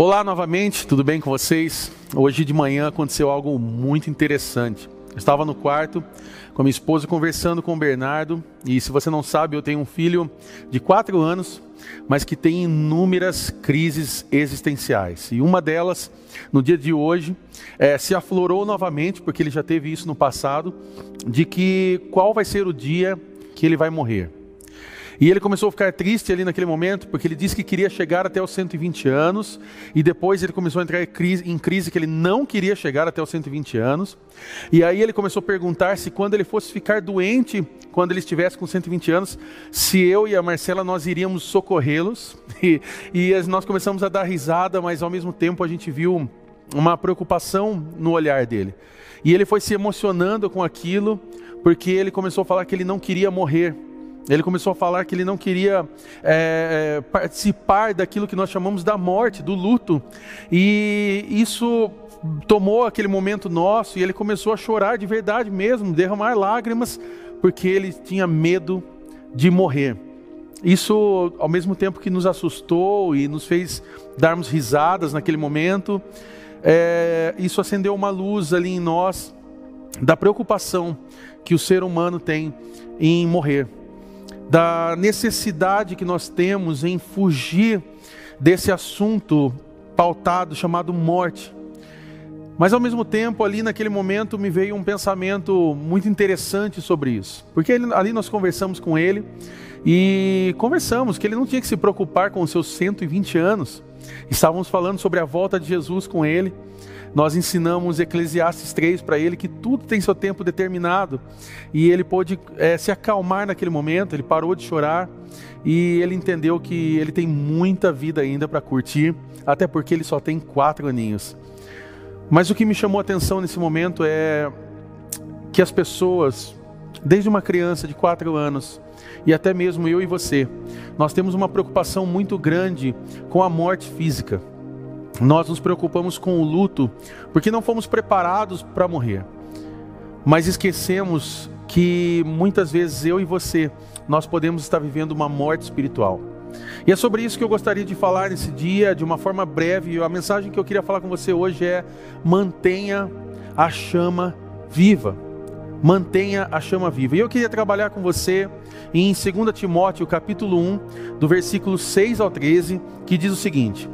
Olá novamente, tudo bem com vocês? Hoje de manhã aconteceu algo muito interessante. Eu estava no quarto com a minha esposa conversando com o Bernardo, e se você não sabe, eu tenho um filho de 4 anos, mas que tem inúmeras crises existenciais. E uma delas, no dia de hoje, é, se aflorou novamente, porque ele já teve isso no passado, de que qual vai ser o dia que ele vai morrer. E ele começou a ficar triste ali naquele momento, porque ele disse que queria chegar até os 120 anos, e depois ele começou a entrar em crise, que ele não queria chegar até os 120 anos. E aí ele começou a perguntar se quando ele fosse ficar doente, quando ele estivesse com 120 anos, se eu e a Marcela nós iríamos socorrê-los. E, e nós começamos a dar risada, mas ao mesmo tempo a gente viu uma preocupação no olhar dele. E ele foi se emocionando com aquilo, porque ele começou a falar que ele não queria morrer. Ele começou a falar que ele não queria é, é, participar daquilo que nós chamamos da morte, do luto. E isso tomou aquele momento nosso e ele começou a chorar de verdade mesmo, derramar lágrimas, porque ele tinha medo de morrer. Isso, ao mesmo tempo que nos assustou e nos fez darmos risadas naquele momento, é, isso acendeu uma luz ali em nós da preocupação que o ser humano tem em morrer da necessidade que nós temos em fugir desse assunto pautado chamado morte. Mas ao mesmo tempo, ali naquele momento, me veio um pensamento muito interessante sobre isso. Porque ali nós conversamos com ele e conversamos que ele não tinha que se preocupar com os seus 120 anos. Estávamos falando sobre a volta de Jesus com ele. Nós ensinamos Eclesiastes 3 para ele que tudo tem seu tempo determinado e ele pôde é, se acalmar naquele momento, ele parou de chorar e ele entendeu que ele tem muita vida ainda para curtir, até porque ele só tem quatro aninhos. Mas o que me chamou a atenção nesse momento é que as pessoas, desde uma criança de quatro anos, e até mesmo eu e você, nós temos uma preocupação muito grande com a morte física. Nós nos preocupamos com o luto porque não fomos preparados para morrer. Mas esquecemos que muitas vezes eu e você, nós podemos estar vivendo uma morte espiritual. E é sobre isso que eu gostaria de falar nesse dia, de uma forma breve. A mensagem que eu queria falar com você hoje é: mantenha a chama viva. Mantenha a chama viva. E eu queria trabalhar com você em 2 Timóteo, capítulo 1, do versículo 6 ao 13, que diz o seguinte: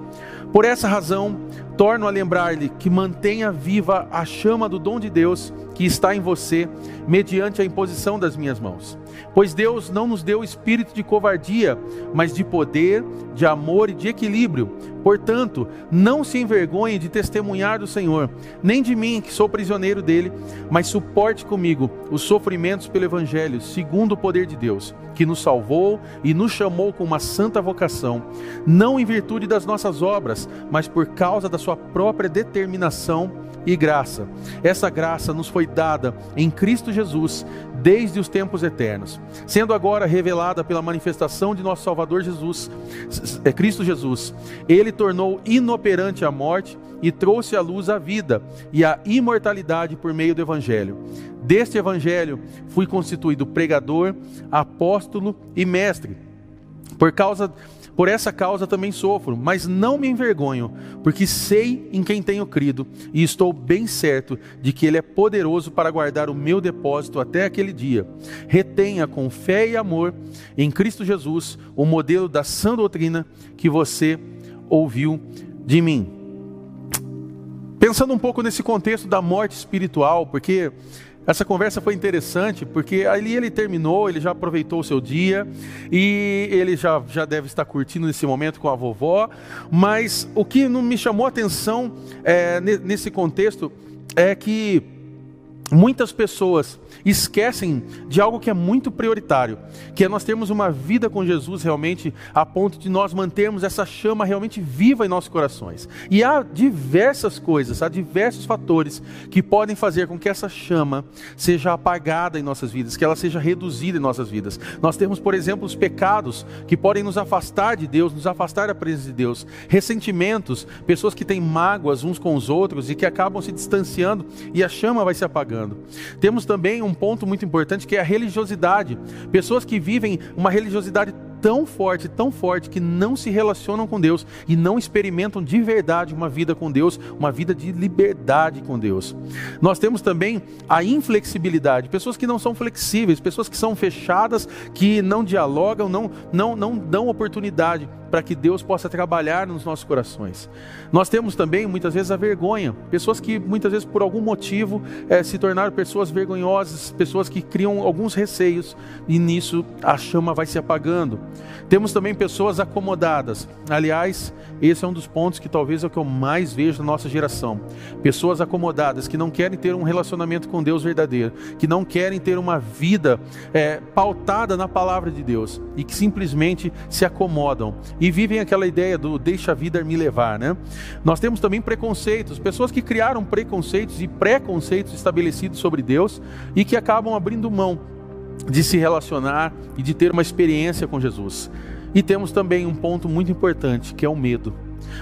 por essa razão, torno a lembrar-lhe que mantenha viva a chama do dom de Deus que está em você, mediante a imposição das minhas mãos. Pois Deus não nos deu espírito de covardia, mas de poder, de amor e de equilíbrio. Portanto, não se envergonhe de testemunhar do Senhor, nem de mim, que sou prisioneiro dele, mas suporte comigo os sofrimentos pelo Evangelho, segundo o poder de Deus, que nos salvou e nos chamou com uma santa vocação, não em virtude das nossas obras, mas por causa da sua própria determinação e graça. Essa graça nos foi dada em Cristo Jesus desde os tempos eternos, sendo agora revelada pela manifestação de nosso Salvador Jesus, é Cristo Jesus. Ele tornou inoperante a morte e trouxe à luz a vida e a imortalidade por meio do evangelho. Deste evangelho fui constituído pregador, apóstolo e mestre. Por causa por essa causa também sofro, mas não me envergonho, porque sei em quem tenho crido e estou bem certo de que Ele é poderoso para guardar o meu depósito até aquele dia. Retenha com fé e amor em Cristo Jesus o modelo da sã doutrina que você ouviu de mim. Pensando um pouco nesse contexto da morte espiritual, porque essa conversa foi interessante porque ali ele terminou, ele já aproveitou o seu dia e ele já, já deve estar curtindo nesse momento com a vovó. Mas o que não me chamou a atenção é, nesse contexto é que muitas pessoas esquecem de algo que é muito prioritário, que é nós termos uma vida com Jesus realmente a ponto de nós mantermos essa chama realmente viva em nossos corações. E há diversas coisas, há diversos fatores que podem fazer com que essa chama seja apagada em nossas vidas, que ela seja reduzida em nossas vidas. Nós temos, por exemplo, os pecados que podem nos afastar de Deus, nos afastar da presença de Deus, ressentimentos, pessoas que têm mágoas uns com os outros e que acabam se distanciando e a chama vai se apagando. Temos também um ponto muito importante que é a religiosidade. Pessoas que vivem uma religiosidade tão forte, tão forte, que não se relacionam com Deus e não experimentam de verdade uma vida com Deus, uma vida de liberdade com Deus. Nós temos também a inflexibilidade, pessoas que não são flexíveis, pessoas que são fechadas, que não dialogam, não, não, não dão oportunidade para que Deus possa trabalhar nos nossos corações. Nós temos também muitas vezes a vergonha, pessoas que muitas vezes por algum motivo é, se tornaram pessoas vergonhosas, pessoas que criam alguns receios e nisso a chama vai se apagando. Temos também pessoas acomodadas. Aliás, esse é um dos pontos que talvez é o que eu mais vejo na nossa geração. Pessoas acomodadas que não querem ter um relacionamento com Deus verdadeiro, que não querem ter uma vida é, pautada na palavra de Deus e que simplesmente se acomodam e vivem aquela ideia do deixa a vida me levar, né? Nós temos também preconceitos, pessoas que criaram preconceitos e preconceitos estabelecidos sobre Deus e que acabam abrindo mão de se relacionar e de ter uma experiência com Jesus. E temos também um ponto muito importante, que é o medo.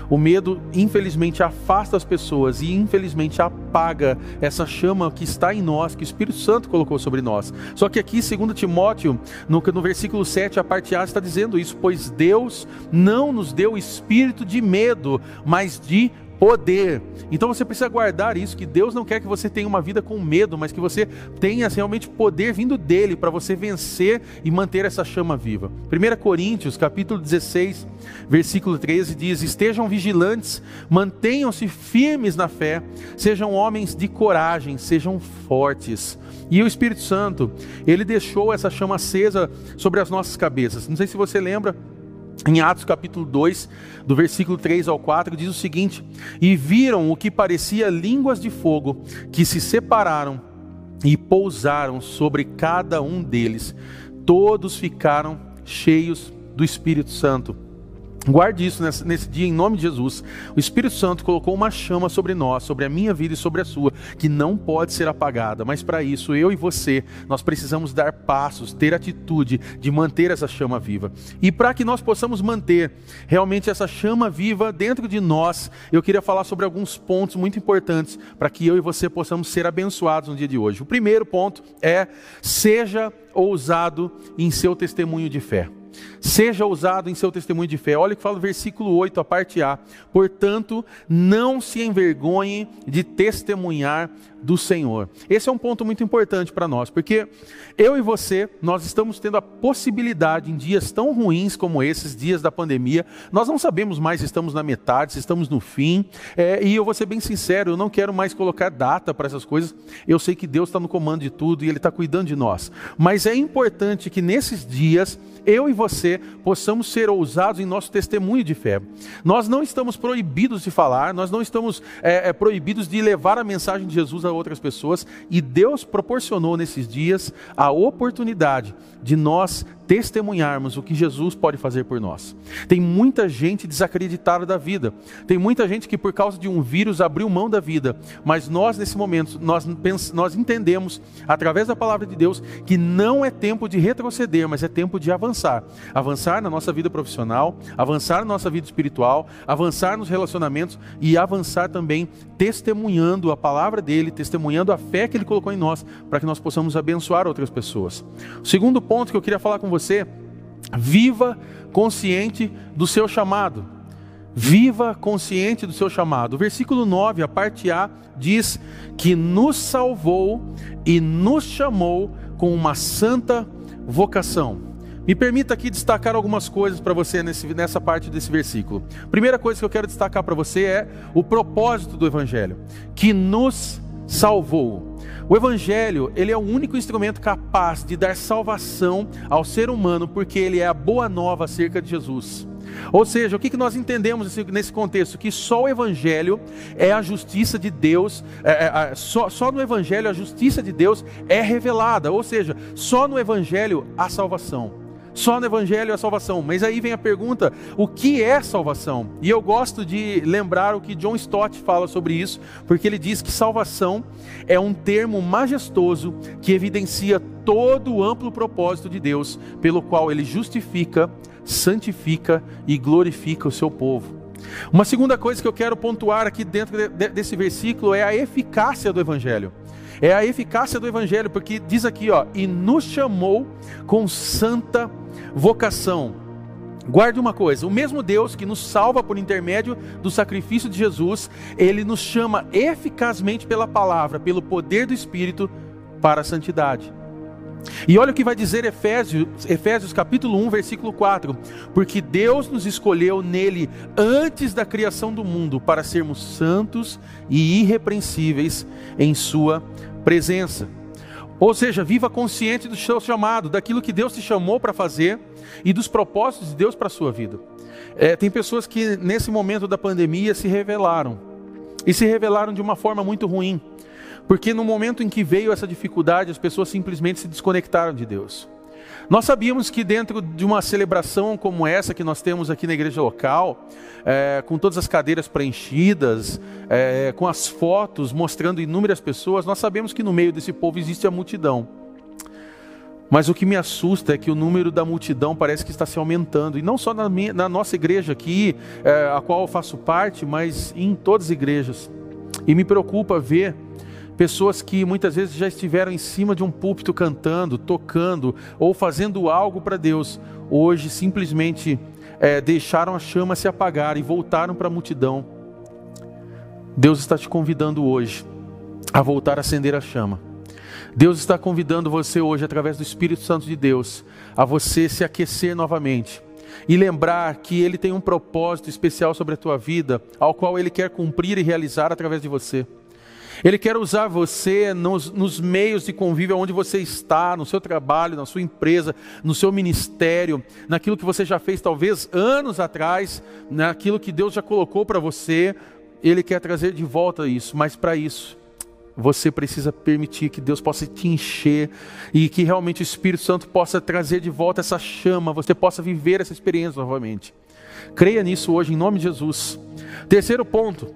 O medo, infelizmente, afasta as pessoas e, infelizmente, apaga essa chama que está em nós, que o Espírito Santo colocou sobre nós. Só que aqui, segundo Timóteo, no, no versículo 7, a parte A está dizendo isso: Pois Deus não nos deu espírito de medo, mas de poder. Então você precisa guardar isso, que Deus não quer que você tenha uma vida com medo, mas que você tenha realmente poder vindo dele para você vencer e manter essa chama viva. 1 Coríntios, capítulo 16, versículo 13 diz: "Estejam vigilantes, mantenham-se firmes na fé, sejam homens de coragem, sejam fortes." E o Espírito Santo, ele deixou essa chama acesa sobre as nossas cabeças. Não sei se você lembra, em Atos capítulo 2, do versículo 3 ao 4, diz o seguinte: E viram o que parecia línguas de fogo, que se separaram e pousaram sobre cada um deles. Todos ficaram cheios do Espírito Santo. Guarde isso nesse, nesse, dia em nome de Jesus. O Espírito Santo colocou uma chama sobre nós, sobre a minha vida e sobre a sua, que não pode ser apagada. Mas para isso, eu e você, nós precisamos dar passos, ter atitude de manter essa chama viva. E para que nós possamos manter realmente essa chama viva dentro de nós, eu queria falar sobre alguns pontos muito importantes para que eu e você possamos ser abençoados no dia de hoje. O primeiro ponto é: seja ousado em seu testemunho de fé. Seja ousado em seu testemunho de fé. Olha o que fala o versículo 8, a parte A. Portanto, não se envergonhe de testemunhar do Senhor. Esse é um ponto muito importante para nós, porque eu e você, nós estamos tendo a possibilidade em dias tão ruins como esses, dias da pandemia, nós não sabemos mais se estamos na metade, se estamos no fim, é, e eu vou ser bem sincero, eu não quero mais colocar data para essas coisas, eu sei que Deus está no comando de tudo e Ele está cuidando de nós, mas é importante que nesses dias, eu e você possamos ser ousados em nosso testemunho de fé. Nós não estamos proibidos de falar, nós não estamos é, é, proibidos de levar a mensagem de Jesus a outras pessoas, e Deus proporcionou nesses dias a oportunidade de nós testemunharmos o que Jesus pode fazer por nós. Tem muita gente desacreditada da vida. Tem muita gente que por causa de um vírus abriu mão da vida. Mas nós nesse momento nós, nós entendemos através da palavra de Deus que não é tempo de retroceder, mas é tempo de avançar. Avançar na nossa vida profissional, avançar na nossa vida espiritual, avançar nos relacionamentos e avançar também testemunhando a palavra dele, testemunhando a fé que ele colocou em nós, para que nós possamos abençoar outras pessoas. O segundo ponto que eu queria falar com você você, viva consciente do seu chamado. Viva consciente do seu chamado. O versículo 9, a parte A, diz que nos salvou e nos chamou com uma santa vocação. Me permita aqui destacar algumas coisas para você nesse, nessa parte desse versículo. Primeira coisa que eu quero destacar para você é o propósito do Evangelho, que nos salvou. O evangelho, ele é o único instrumento capaz de dar salvação ao ser humano, porque ele é a boa nova acerca de Jesus. Ou seja, o que nós entendemos nesse contexto? Que só o Evangelho é a justiça de Deus, é, é, só, só no Evangelho a justiça de Deus é revelada, ou seja, só no Evangelho há salvação. Só no Evangelho é salvação. Mas aí vem a pergunta: o que é salvação? E eu gosto de lembrar o que John Stott fala sobre isso, porque ele diz que salvação é um termo majestoso que evidencia todo o amplo propósito de Deus, pelo qual ele justifica, santifica e glorifica o seu povo. Uma segunda coisa que eu quero pontuar aqui dentro desse versículo é a eficácia do Evangelho. É a eficácia do Evangelho, porque diz aqui, ó, e nos chamou com santa vocação. Guarde uma coisa: o mesmo Deus que nos salva por intermédio do sacrifício de Jesus, ele nos chama eficazmente pela palavra, pelo poder do Espírito, para a santidade. E olha o que vai dizer Efésios, Efésios capítulo 1, versículo 4: Porque Deus nos escolheu nele antes da criação do mundo para sermos santos e irrepreensíveis em Sua presença. Ou seja, viva consciente do seu chamado, daquilo que Deus te chamou para fazer e dos propósitos de Deus para a sua vida. É, tem pessoas que nesse momento da pandemia se revelaram e se revelaram de uma forma muito ruim. Porque no momento em que veio essa dificuldade, as pessoas simplesmente se desconectaram de Deus. Nós sabíamos que dentro de uma celebração como essa que nós temos aqui na igreja local, é, com todas as cadeiras preenchidas, é, com as fotos mostrando inúmeras pessoas, nós sabemos que no meio desse povo existe a multidão. Mas o que me assusta é que o número da multidão parece que está se aumentando, e não só na, minha, na nossa igreja aqui, é, a qual eu faço parte, mas em todas as igrejas. E me preocupa ver Pessoas que muitas vezes já estiveram em cima de um púlpito cantando, tocando ou fazendo algo para Deus, hoje simplesmente é, deixaram a chama se apagar e voltaram para a multidão. Deus está te convidando hoje a voltar a acender a chama. Deus está convidando você hoje, através do Espírito Santo de Deus, a você se aquecer novamente e lembrar que Ele tem um propósito especial sobre a tua vida, ao qual Ele quer cumprir e realizar através de você. Ele quer usar você nos, nos, meios de convívio onde você está, no seu trabalho, na sua empresa, no seu ministério, naquilo que você já fez talvez anos atrás, naquilo que Deus já colocou para você. Ele quer trazer de volta isso, mas para isso você precisa permitir que Deus possa te encher e que realmente o Espírito Santo possa trazer de volta essa chama, você possa viver essa experiência novamente. Creia nisso hoje, em nome de Jesus. Terceiro ponto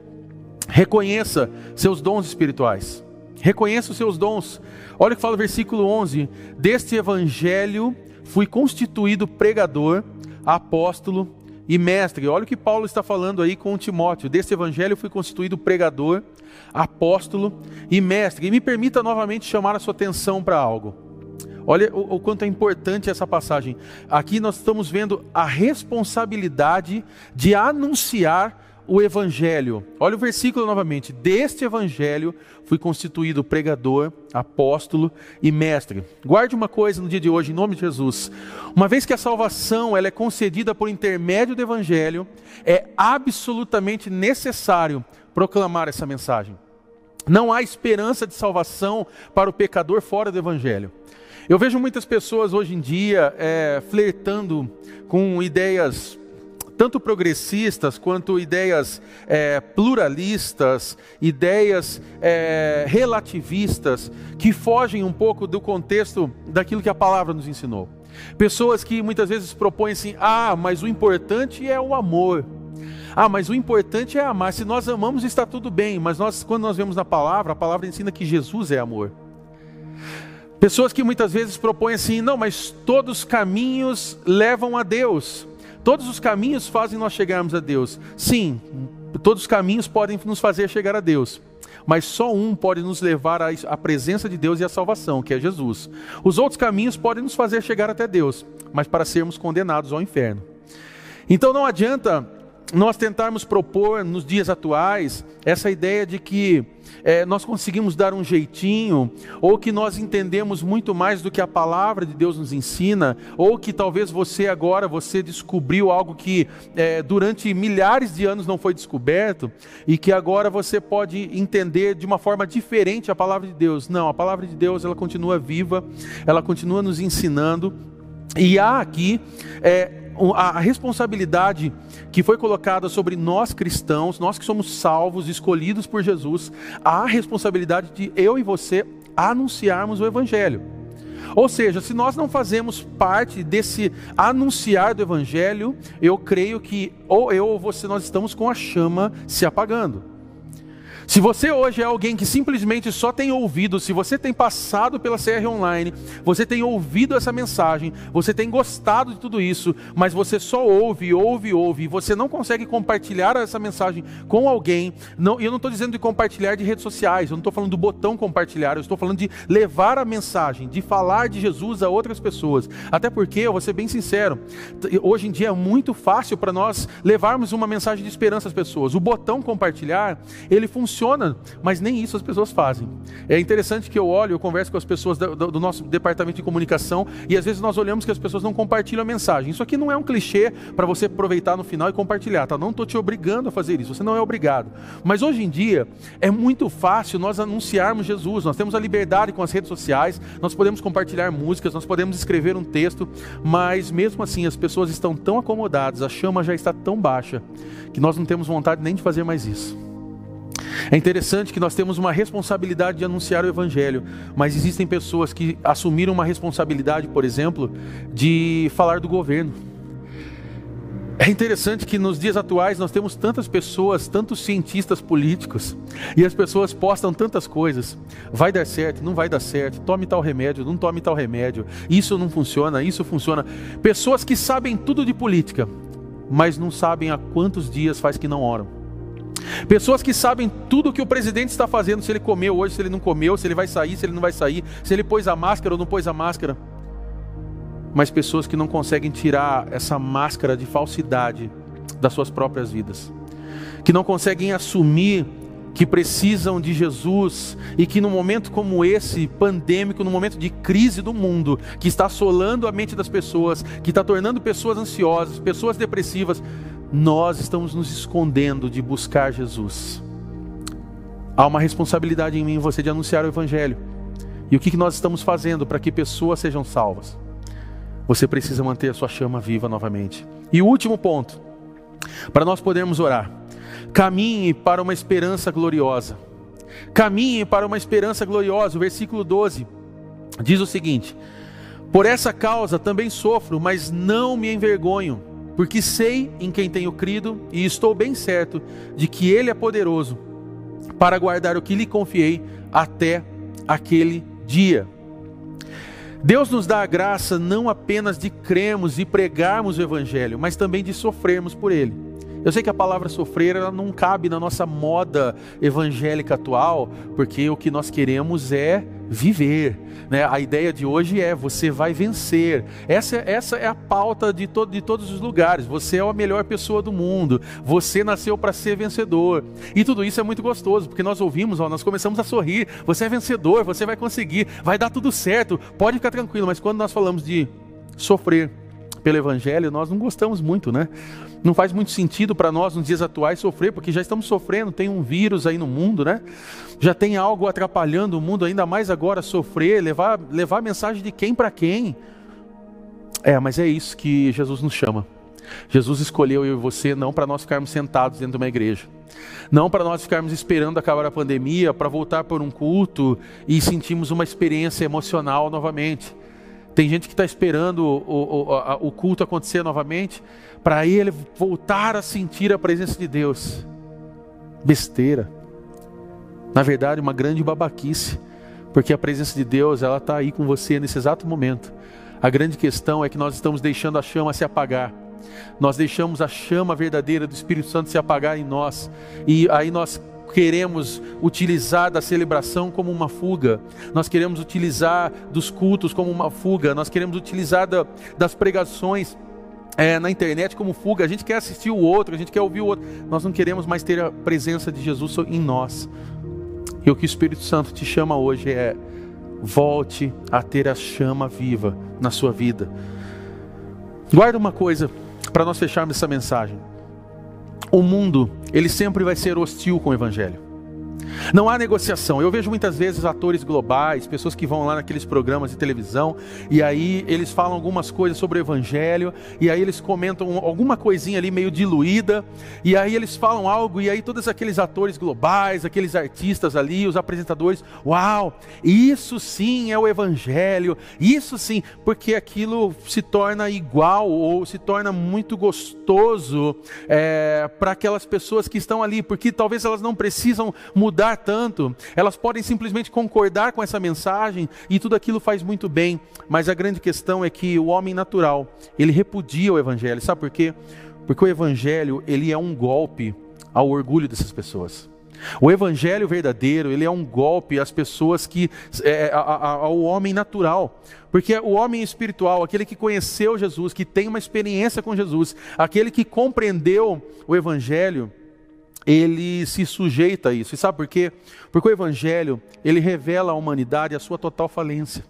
Reconheça seus dons espirituais. Reconheça os seus dons. Olha o que fala o versículo 11: Deste evangelho fui constituído pregador, apóstolo e mestre. Olha o que Paulo está falando aí com Timóteo. Deste evangelho fui constituído pregador, apóstolo e mestre. E me permita novamente chamar a sua atenção para algo. Olha o, o, quanto é importante essa passagem. Aqui nós estamos vendo a responsabilidade de anunciar o evangelho. Olha o versículo novamente. Deste evangelho fui constituído pregador, apóstolo e mestre. Guarde uma coisa no dia de hoje, em nome de Jesus. Uma vez que a salvação ela é concedida por intermédio do evangelho, é absolutamente necessário proclamar essa mensagem. Não há esperança de salvação para o pecador fora do evangelho. Eu vejo muitas pessoas hoje em dia é, flertando com ideias tanto progressistas quanto ideias é, pluralistas, ideias é, relativistas, que fogem um pouco do contexto daquilo que a palavra nos ensinou. Pessoas que muitas vezes propõem assim: ah, mas o importante é o amor. Ah, mas o importante é amar. Se nós amamos, está tudo bem. Mas nós, quando nós vemos na palavra, a palavra ensina que Jesus é amor. Pessoas que muitas vezes propõem assim: não, mas todos os caminhos levam a Deus. Todos os caminhos fazem nós chegarmos a Deus. Sim, todos os caminhos podem nos fazer chegar a Deus. Mas só um pode nos levar à presença de Deus e à salvação, que é Jesus. Os outros caminhos podem nos fazer chegar até Deus, mas para sermos condenados ao inferno. Então não adianta nós tentarmos propor nos dias atuais essa ideia de que é, nós conseguimos dar um jeitinho, ou que nós entendemos muito mais do que a palavra de Deus nos ensina, ou que talvez você agora você descobriu algo que é, durante milhares de anos não foi descoberto e que agora você pode entender de uma forma diferente a palavra de Deus. Não, a palavra de Deus ela continua viva, ela continua nos ensinando e há aqui é, a responsabilidade que foi colocada sobre nós cristãos, nós que somos salvos, escolhidos por Jesus, a responsabilidade de eu e você anunciarmos o Evangelho. Ou seja, se nós não fazemos parte desse anunciar do Evangelho, eu creio que ou eu ou você nós estamos com a chama se apagando. Se você hoje é alguém que simplesmente só tem ouvido, se você tem passado pela CR Online, você tem ouvido essa mensagem, você tem gostado de tudo isso, mas você só ouve, ouve, ouve, e você não consegue compartilhar essa mensagem com alguém, não, eu não estou dizendo de compartilhar de redes sociais, eu não estou falando do botão compartilhar, eu estou falando de levar a mensagem, de falar de Jesus a outras pessoas. Até porque, eu vou ser bem sincero, hoje em dia é muito fácil para nós levarmos uma mensagem de esperança às pessoas. O botão compartilhar, ele funciona funciona, mas nem isso as pessoas fazem. É interessante que eu olho, eu converso com as pessoas do, do, nosso departamento de comunicação e às vezes nós olhamos que as pessoas não compartilham a mensagem. Isso aqui não é um clichê para você aproveitar no final e compartilhar, tá? Não estou te obrigando a fazer isso, você não é obrigado. Mas hoje em dia é muito fácil nós anunciarmos Jesus, nós temos a liberdade com as redes sociais, nós podemos compartilhar músicas, nós podemos escrever um texto, mas mesmo assim as pessoas estão tão acomodadas, a chama já está tão baixa, que nós não temos vontade nem de fazer mais isso. É interessante que nós temos uma responsabilidade de anunciar o Evangelho, mas existem pessoas que assumiram uma responsabilidade, por exemplo, de falar do governo. É interessante que nos dias atuais nós temos tantas pessoas, tantos cientistas políticos, e as pessoas postam tantas coisas. Vai dar certo, não vai dar certo, tome tal remédio, não tome tal remédio, isso não funciona, isso funciona. Pessoas que sabem tudo de política, mas não sabem há quantos dias faz que não oram. Pessoas que sabem tudo o que o presidente está fazendo, se ele comeu hoje, se ele não comeu, se ele vai sair, se ele não vai sair, se ele pôs a máscara ou não pôs a máscara. Mas pessoas que não conseguem tirar essa máscara de falsidade das suas próprias vidas, que não conseguem assumir que precisam de Jesus e que num momento como esse, pandêmico, num momento de crise do mundo, que está assolando a mente das pessoas, que está tornando pessoas ansiosas, pessoas depressivas, nós estamos nos escondendo de buscar Jesus. Há uma responsabilidade em mim e você de anunciar o Evangelho. E o que nós estamos fazendo para que pessoas sejam salvas? Você precisa manter a sua chama viva novamente. E o último ponto, para nós podermos orar: caminhe para uma esperança gloriosa. Caminhe para uma esperança gloriosa. O versículo 12 diz o seguinte: Por essa causa também sofro, mas não me envergonho porque sei em quem tenho crido e estou bem certo de que Ele é poderoso para guardar o que lhe confiei até aquele dia. Deus nos dá a graça não apenas de cremos e pregarmos o Evangelho, mas também de sofrermos por ele. Eu sei que a palavra sofrer ela não cabe na nossa moda evangélica atual, porque o que nós queremos é viver. Né? A ideia de hoje é você vai vencer. Essa, essa é a pauta de, de todos os lugares. Você é a melhor pessoa do mundo. Você nasceu para ser vencedor. E tudo isso é muito gostoso, porque nós ouvimos, ó, nós começamos a sorrir. Você é vencedor, você vai conseguir, vai dar tudo certo. Pode ficar tranquilo, mas quando nós falamos de sofrer pelo Evangelho, nós não gostamos muito, né? Não faz muito sentido para nós nos dias atuais sofrer, porque já estamos sofrendo, tem um vírus aí no mundo, né? Já tem algo atrapalhando o mundo, ainda mais agora sofrer, levar, levar mensagem de quem para quem. É, mas é isso que Jesus nos chama. Jesus escolheu eu e você não para nós ficarmos sentados dentro de uma igreja, não para nós ficarmos esperando acabar a pandemia para voltar por um culto e sentirmos uma experiência emocional novamente. Tem gente que está esperando o, o, o, culto acontecer novamente para ele voltar a sentir a presença de Deus. Besteira. Na verdade, uma grande babaquice, porque a presença de Deus ela está aí com você nesse exato momento. A grande questão é que nós estamos deixando a chama se apagar. Nós deixamos a chama verdadeira do Espírito Santo se apagar em nós. E aí nós queremos utilizar da celebração como uma fuga, nós queremos utilizar dos cultos como uma fuga, nós queremos utilizar da, das pregações é, na internet como fuga, a gente quer assistir o outro, a gente quer ouvir o outro, nós não queremos mais ter a presença de Jesus em nós. E o que o Espírito Santo te chama hoje é: volte a ter a chama viva na sua vida. Guarda uma coisa para nós fecharmos essa mensagem. O mundo, ele sempre vai ser hostil com o evangelho. Não há negociação. Eu vejo muitas vezes atores globais, pessoas que vão lá naqueles programas de televisão, e aí eles falam algumas coisas sobre o evangelho, e aí eles comentam alguma coisinha ali meio diluída, e aí eles falam algo, e aí todos aqueles atores globais, aqueles artistas ali, os apresentadores, uau, isso sim é o evangelho, isso sim, porque aquilo se torna igual ou se torna muito gostoso é, para aquelas pessoas que estão ali, porque talvez elas não precisam mudar tanto, elas podem simplesmente concordar com essa mensagem e tudo aquilo faz muito bem, mas a grande questão é que o homem natural, ele repudia o evangelho, sabe por quê? Porque o evangelho, ele é um golpe ao orgulho dessas pessoas. O evangelho verdadeiro, ele é um golpe às pessoas que é, a, ao homem natural. Porque o homem espiritual, aquele que conheceu Jesus, que tem uma experiência com Jesus, aquele que compreendeu o evangelho, ele se sujeita a isso. E sabe por quê? Porque o evangelho, ele revela à humanidade a sua total falência.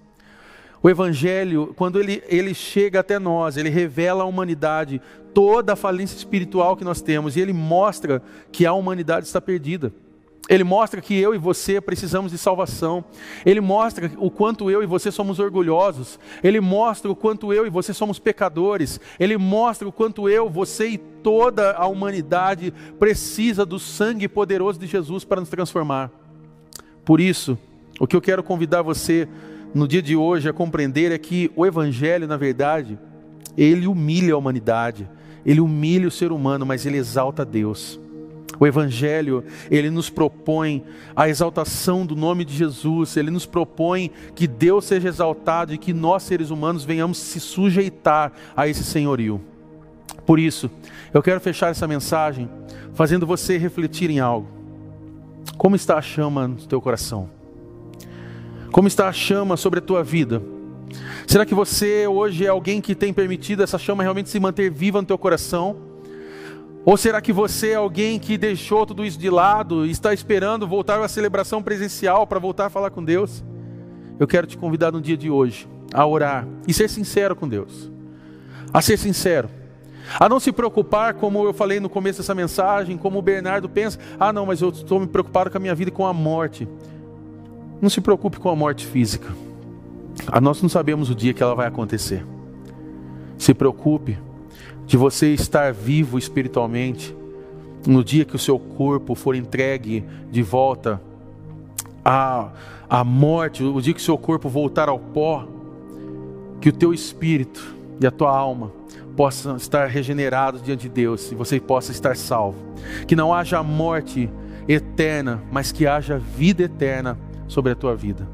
O evangelho, quando ele, ele chega até nós, ele revela à humanidade toda a falência espiritual que nós temos e ele mostra que a humanidade está perdida. Ele mostra que eu e você precisamos de salvação. Ele mostra o quanto eu e você somos orgulhosos. Ele mostra o quanto eu e você somos pecadores. Ele mostra o quanto eu, você e toda a humanidade precisa do sangue poderoso de Jesus para nos transformar. Por isso, o que eu quero convidar você no dia de hoje a compreender é que o Evangelho, na verdade, ele humilha a humanidade, ele humilha o ser humano, mas ele exalta Deus. O Evangelho, ele nos propõe a exaltação do nome de Jesus, ele nos propõe que Deus seja exaltado e que nós, seres humanos, venhamos se sujeitar a esse senhorio. Por isso, eu quero fechar essa mensagem fazendo você refletir em algo. Como está a chama no teu coração? Como está a chama sobre a tua vida? Será que você hoje é alguém que tem permitido essa chama realmente se manter viva no teu coração? Ou será que você é alguém que deixou tudo isso de lado e está esperando voltar à celebração presencial para voltar a falar com Deus? Eu quero te convidar no dia de hoje a orar e ser sincero com Deus. A ser sincero. A não se preocupar, como eu falei no começo dessa mensagem, como o Bernardo pensa: ah, não, mas eu estou me preocupado com a minha vida e com a morte. Não se preocupe com a morte física. A nós não sabemos o dia que ela vai acontecer. Se preocupe de você estar vivo espiritualmente, no dia que o seu corpo for entregue de volta à, à morte, o dia que o seu corpo voltar ao pó, que o teu espírito e a tua alma possam estar regenerados diante de Deus e você possa estar salvo. Que não haja morte eterna, mas que haja vida eterna sobre a tua vida.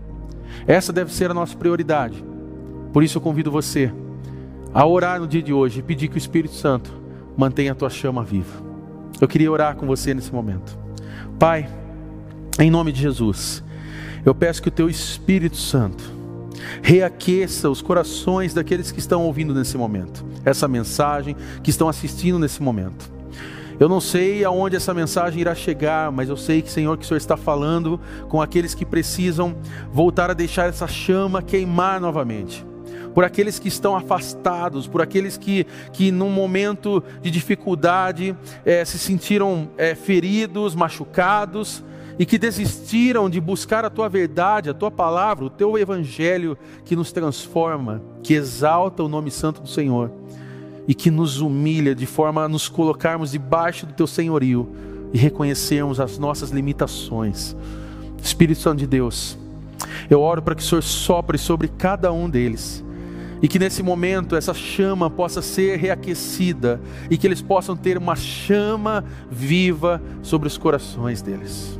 Essa deve ser a nossa prioridade. Por isso eu convido você a orar no dia de hoje e pedir que o Espírito Santo mantenha a tua chama viva. Eu queria orar com você nesse momento. Pai, em nome de Jesus, eu peço que o teu Espírito Santo reaqueça os corações daqueles que estão ouvindo nesse momento, essa mensagem, que estão assistindo nesse momento. Eu não sei aonde essa mensagem irá chegar, mas eu sei que, Senhor, que o Senhor está falando com aqueles que precisam voltar a deixar essa chama queimar novamente por aqueles que estão afastados, por aqueles que, que num momento de dificuldade é, se sentiram é, feridos, machucados e que desistiram de buscar a tua verdade, a tua palavra, o teu evangelho que nos transforma, que exalta o nome santo do Senhor e que nos humilha de forma a nos colocarmos debaixo do teu senhorio e reconhecermos as nossas limitações. Espírito Santo de Deus, eu oro para que o Senhor sopre sobre cada um deles e que nesse momento essa chama possa ser reaquecida e que eles possam ter uma chama viva sobre os corações deles.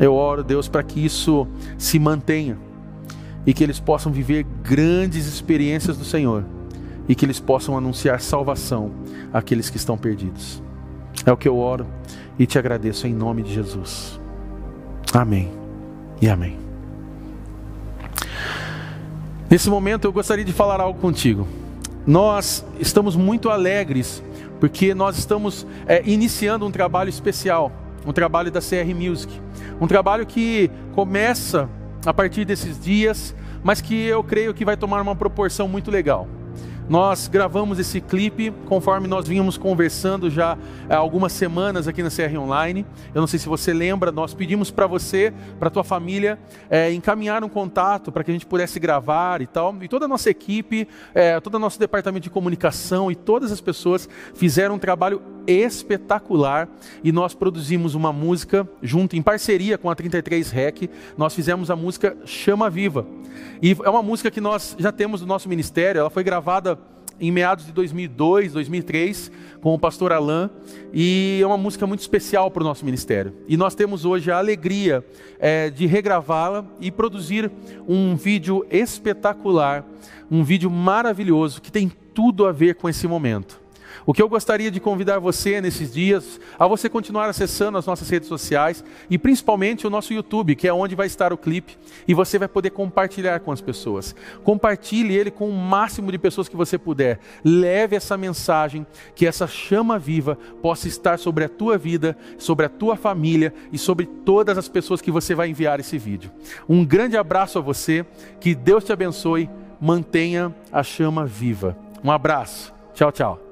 Eu oro, Deus, para que isso se mantenha e que eles possam viver grandes experiências do Senhor e que eles possam anunciar salvação àqueles que estão perdidos. É o que eu oro e te agradeço em nome de Jesus. Amém e amém. Nesse momento eu gostaria de falar algo contigo. Nós estamos muito alegres porque nós estamos é, iniciando um trabalho especial, um trabalho da CR Music, um trabalho que começa a partir desses dias, mas que eu creio que vai tomar uma proporção muito legal. Nós gravamos esse clipe conforme nós vínhamos conversando já há algumas semanas aqui na CR Online. Eu não sei se você lembra, nós pedimos para você, para tua família, é, encaminhar um contato para que a gente pudesse gravar e tal. E toda a nossa equipe, é, todo o nosso departamento de comunicação e todas as pessoas fizeram um trabalho espetacular e nós produzimos uma música junto em parceria com a 33 Rec. Nós fizemos a música Chama Viva. E é uma música que nós já temos no nosso ministério, ela foi gravada em meados de 2002, 2003, com o pastor Alain, e é uma música muito especial para o nosso ministério. E nós temos hoje a alegria é, de regravá-la e produzir um vídeo espetacular, um vídeo maravilhoso que tem tudo a ver com esse momento. O que eu gostaria de convidar você nesses dias, a você continuar acessando as nossas redes sociais e principalmente o nosso YouTube, que é onde vai estar o clipe, e você vai poder compartilhar com as pessoas. Compartilhe ele com o máximo de pessoas que você puder. Leve essa mensagem, que essa chama viva possa estar sobre a tua vida, sobre a tua família e sobre todas as pessoas que você vai enviar esse vídeo. Um grande abraço a você, que Deus te abençoe, mantenha a chama viva. Um abraço. Tchau, tchau.